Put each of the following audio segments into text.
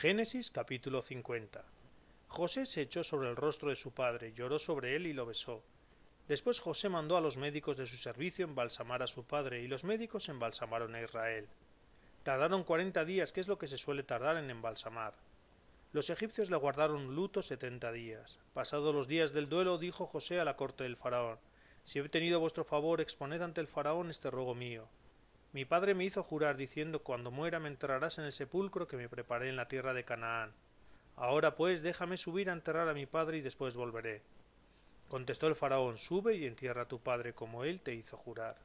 Génesis capítulo 50 José se echó sobre el rostro de su padre, lloró sobre él y lo besó. Después José mandó a los médicos de su servicio embalsamar a su padre, y los médicos embalsamaron a Israel. Tardaron cuarenta días, que es lo que se suele tardar en embalsamar. Los egipcios le guardaron luto setenta días. Pasados los días del duelo, dijo José a la corte del faraón Si he tenido vuestro favor, exponed ante el faraón este ruego mío. Mi padre me hizo jurar diciendo Cuando muera me enterrarás en el sepulcro que me preparé en la tierra de Canaán. Ahora pues déjame subir a enterrar a mi padre y después volveré. Contestó el faraón Sube y entierra a tu padre como él te hizo jurar.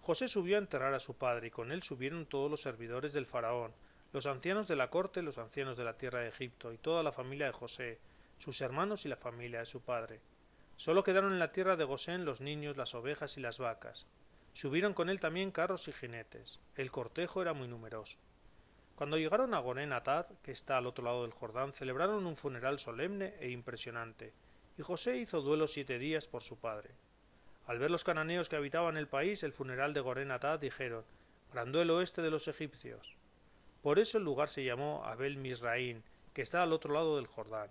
José subió a enterrar a su padre y con él subieron todos los servidores del faraón, los ancianos de la corte, los ancianos de la tierra de Egipto, y toda la familia de José, sus hermanos y la familia de su padre. Solo quedaron en la tierra de Gosén los niños, las ovejas y las vacas. Subieron con él también carros y jinetes. El cortejo era muy numeroso. Cuando llegaron a Atad, que está al otro lado del Jordán, celebraron un funeral solemne e impresionante, y José hizo duelo siete días por su padre. Al ver los cananeos que habitaban el país, el funeral de Goren Atad, dijeron, Gran duelo este de los egipcios. Por eso el lugar se llamó Abel Misraín, que está al otro lado del Jordán.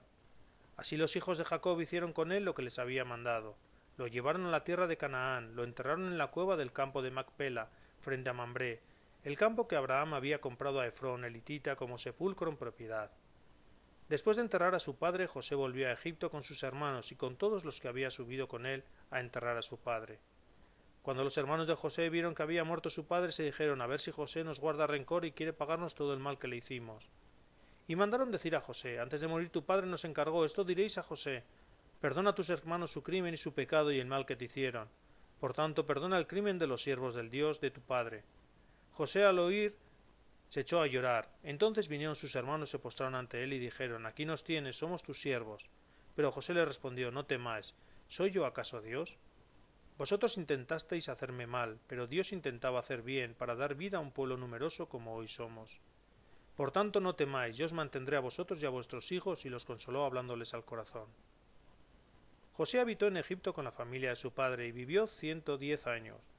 Así los hijos de Jacob hicieron con él lo que les había mandado. Lo llevaron a la tierra de Canaán, lo enterraron en la cueva del campo de Macpela, frente a Mambré, el campo que Abraham había comprado a Efrón elitita como sepulcro en propiedad. Después de enterrar a su padre, José volvió a Egipto con sus hermanos y con todos los que había subido con él a enterrar a su padre. Cuando los hermanos de José vieron que había muerto su padre, se dijeron a ver si José nos guarda rencor y quiere pagarnos todo el mal que le hicimos. Y mandaron decir a José Antes de morir tu padre nos encargó esto diréis a José Perdona a tus hermanos su crimen y su pecado y el mal que te hicieron. Por tanto, perdona el crimen de los siervos del Dios de tu padre. José al oír se echó a llorar. Entonces vinieron sus hermanos, se postraron ante él y dijeron Aquí nos tienes, somos tus siervos. Pero José le respondió No temáis, ¿soy yo acaso Dios? Vosotros intentasteis hacerme mal, pero Dios intentaba hacer bien, para dar vida a un pueblo numeroso como hoy somos. Por tanto no temáis, yo os mantendré a vosotros y a vuestros hijos, y los consoló hablándoles al corazón. José habitó en Egipto con la familia de su padre y vivió ciento diez años.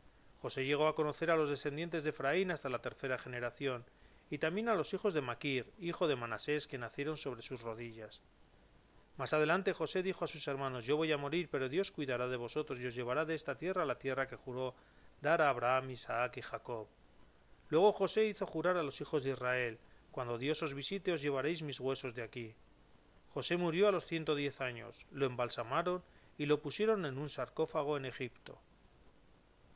José llegó a conocer a los descendientes de Efraín hasta la tercera generación, y también a los hijos de Maquir, hijo de Manasés, que nacieron sobre sus rodillas. Más adelante José dijo a sus hermanos Yo voy a morir, pero Dios cuidará de vosotros y os llevará de esta tierra a la tierra que juró dar a Abraham, Isaac y Jacob. Luego José hizo jurar a los hijos de Israel Cuando Dios os visite os llevaréis mis huesos de aquí. José murió a los ciento diez años, lo embalsamaron y lo pusieron en un sarcófago en Egipto.